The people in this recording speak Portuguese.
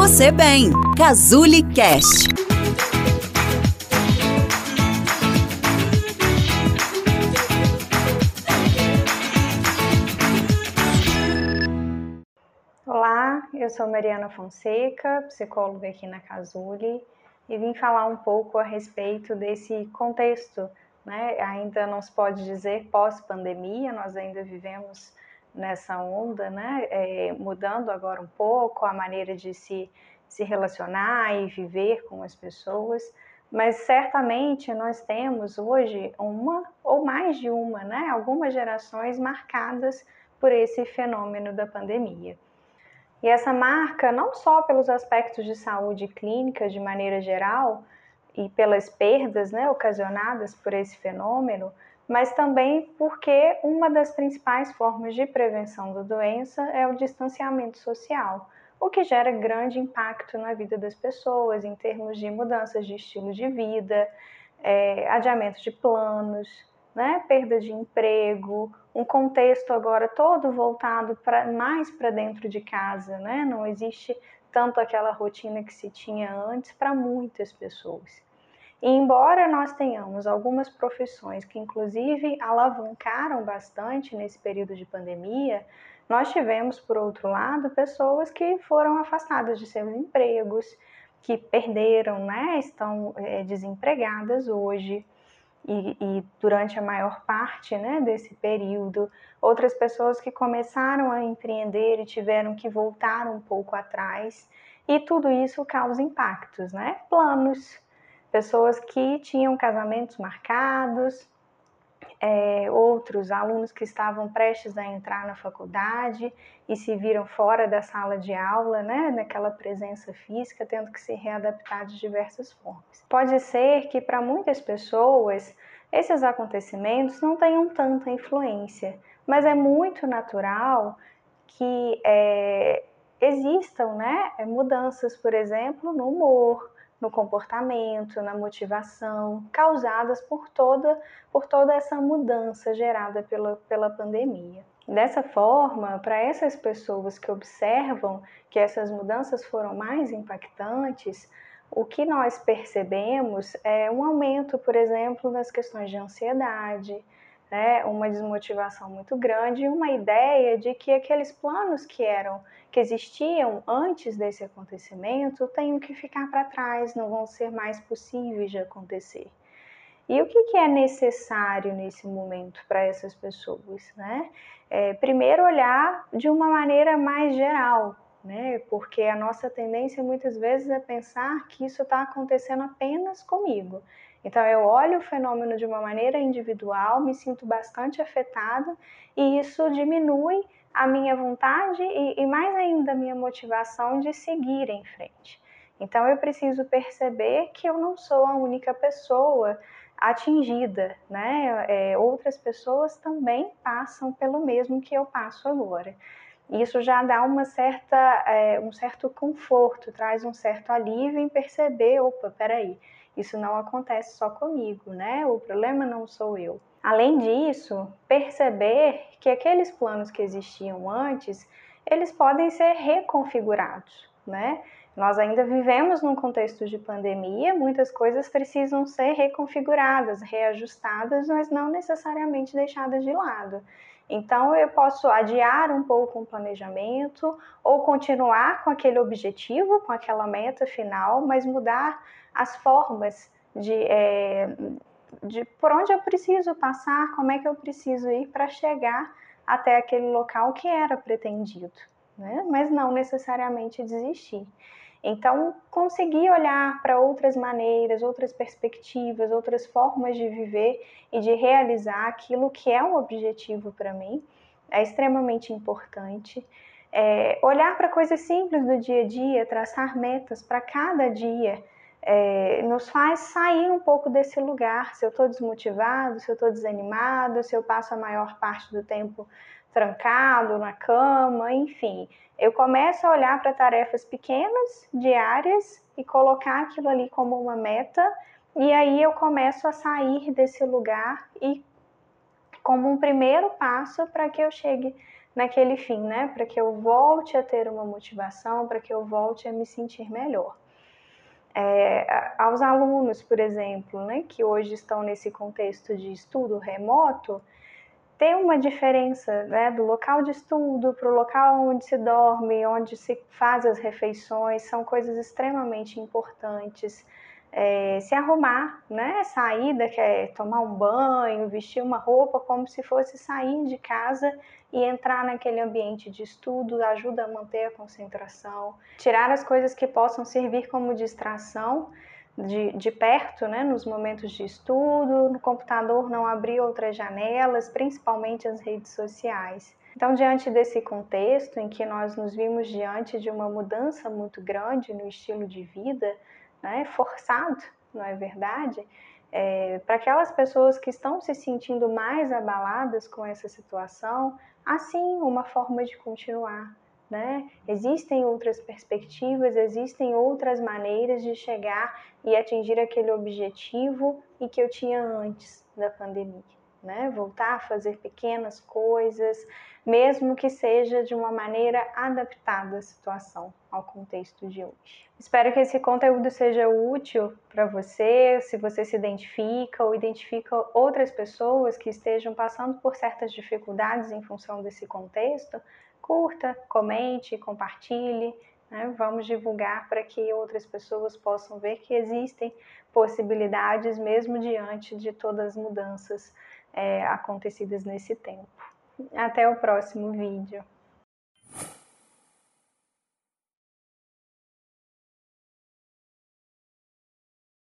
você bem. Cazuli Cast. Olá, eu sou Mariana Fonseca, psicóloga aqui na Cazuli, e vim falar um pouco a respeito desse contexto, né? Ainda não se pode dizer pós-pandemia, nós ainda vivemos nessa onda, né? É, mudando agora um pouco a maneira de se, se relacionar e viver com as pessoas, mas certamente nós temos hoje uma ou mais de uma, né? Algumas gerações marcadas por esse fenômeno da pandemia. E essa marca, não só pelos aspectos de saúde clínica de maneira geral e pelas perdas né, ocasionadas por esse fenômeno, mas também porque uma das principais formas de prevenção da doença é o distanciamento social, o que gera grande impacto na vida das pessoas em termos de mudanças de estilo de vida, é, adiamento de planos, né, perda de emprego, um contexto agora todo voltado pra, mais para dentro de casa, né? não existe tanto aquela rotina que se tinha antes para muitas pessoas. E embora nós tenhamos algumas profissões que, inclusive, alavancaram bastante nesse período de pandemia, nós tivemos, por outro lado, pessoas que foram afastadas de seus empregos, que perderam, né, estão é, desempregadas hoje. E, e, durante a maior parte né, desse período, outras pessoas que começaram a empreender e tiveram que voltar um pouco atrás, e tudo isso causa impactos, né? Planos, pessoas que tinham casamentos marcados, é, outros alunos que estavam prestes a entrar na faculdade e se viram fora da sala de aula, né, naquela presença física, tendo que se readaptar de diversas formas. Pode ser que para muitas pessoas esses acontecimentos não tenham tanta influência, mas é muito natural que é, existam né, mudanças, por exemplo, no humor, no comportamento, na motivação, causadas por toda, por toda essa mudança gerada pela, pela pandemia. Dessa forma, para essas pessoas que observam que essas mudanças foram mais impactantes, o que nós percebemos é um aumento, por exemplo, nas questões de ansiedade, né, uma desmotivação muito grande e uma ideia de que aqueles planos que eram que existiam antes desse acontecimento tenham que ficar para trás, não vão ser mais possíveis de acontecer. E o que, que é necessário nesse momento para essas pessoas? Né? É, primeiro, olhar de uma maneira mais geral, né? porque a nossa tendência muitas vezes é pensar que isso está acontecendo apenas comigo. Então, eu olho o fenômeno de uma maneira individual, me sinto bastante afetada e isso diminui a minha vontade e, e mais ainda a minha motivação de seguir em frente. Então, eu preciso perceber que eu não sou a única pessoa atingida, né? É, outras pessoas também passam pelo mesmo que eu passo agora. Isso já dá uma certa, é, um certo conforto, traz um certo alívio em perceber, opa, peraí, isso não acontece só comigo, né? O problema não sou eu. Além disso, perceber que aqueles planos que existiam antes, eles podem ser reconfigurados, né? Nós ainda vivemos num contexto de pandemia, muitas coisas precisam ser reconfiguradas, reajustadas, mas não necessariamente deixadas de lado. Então, eu posso adiar um pouco o planejamento ou continuar com aquele objetivo, com aquela meta final, mas mudar as formas de, é, de por onde eu preciso passar, como é que eu preciso ir para chegar até aquele local que era pretendido, né? mas não necessariamente desistir. Então, conseguir olhar para outras maneiras, outras perspectivas, outras formas de viver e de realizar aquilo que é um objetivo para mim é extremamente importante. É, olhar para coisas simples do dia a dia, traçar metas para cada dia, é, nos faz sair um pouco desse lugar. Se eu estou desmotivado, se eu estou desanimado, se eu passo a maior parte do tempo trancado na cama, enfim. Eu começo a olhar para tarefas pequenas, diárias, e colocar aquilo ali como uma meta, e aí eu começo a sair desse lugar e como um primeiro passo para que eu chegue naquele fim, né? Para que eu volte a ter uma motivação, para que eu volte a me sentir melhor. É, aos alunos, por exemplo, né, que hoje estão nesse contexto de estudo remoto, tem uma diferença né, do local de estudo para o local onde se dorme, onde se faz as refeições, são coisas extremamente importantes. É, se arrumar, né, saída, que é tomar um banho, vestir uma roupa como se fosse sair de casa e entrar naquele ambiente de estudo, ajuda a manter a concentração, tirar as coisas que possam servir como distração de, de perto, né, nos momentos de estudo, no computador não abrir outras janelas, principalmente as redes sociais. Então, diante desse contexto em que nós nos vimos diante de uma mudança muito grande no estilo de vida, né, forçado, não é verdade? É, para aquelas pessoas que estão se sentindo mais abaladas com essa situação, assim, uma forma de continuar, né? Existem outras perspectivas, existem outras maneiras de chegar e atingir aquele objetivo e que eu tinha antes da pandemia. Né? Voltar a fazer pequenas coisas, mesmo que seja de uma maneira adaptada à situação, ao contexto de hoje. Espero que esse conteúdo seja útil para você, se você se identifica ou identifica outras pessoas que estejam passando por certas dificuldades em função desse contexto, curta, comente, compartilhe. Né? Vamos divulgar para que outras pessoas possam ver que existem possibilidades mesmo diante de todas as mudanças é, acontecidas nesse tempo. Até o próximo vídeo.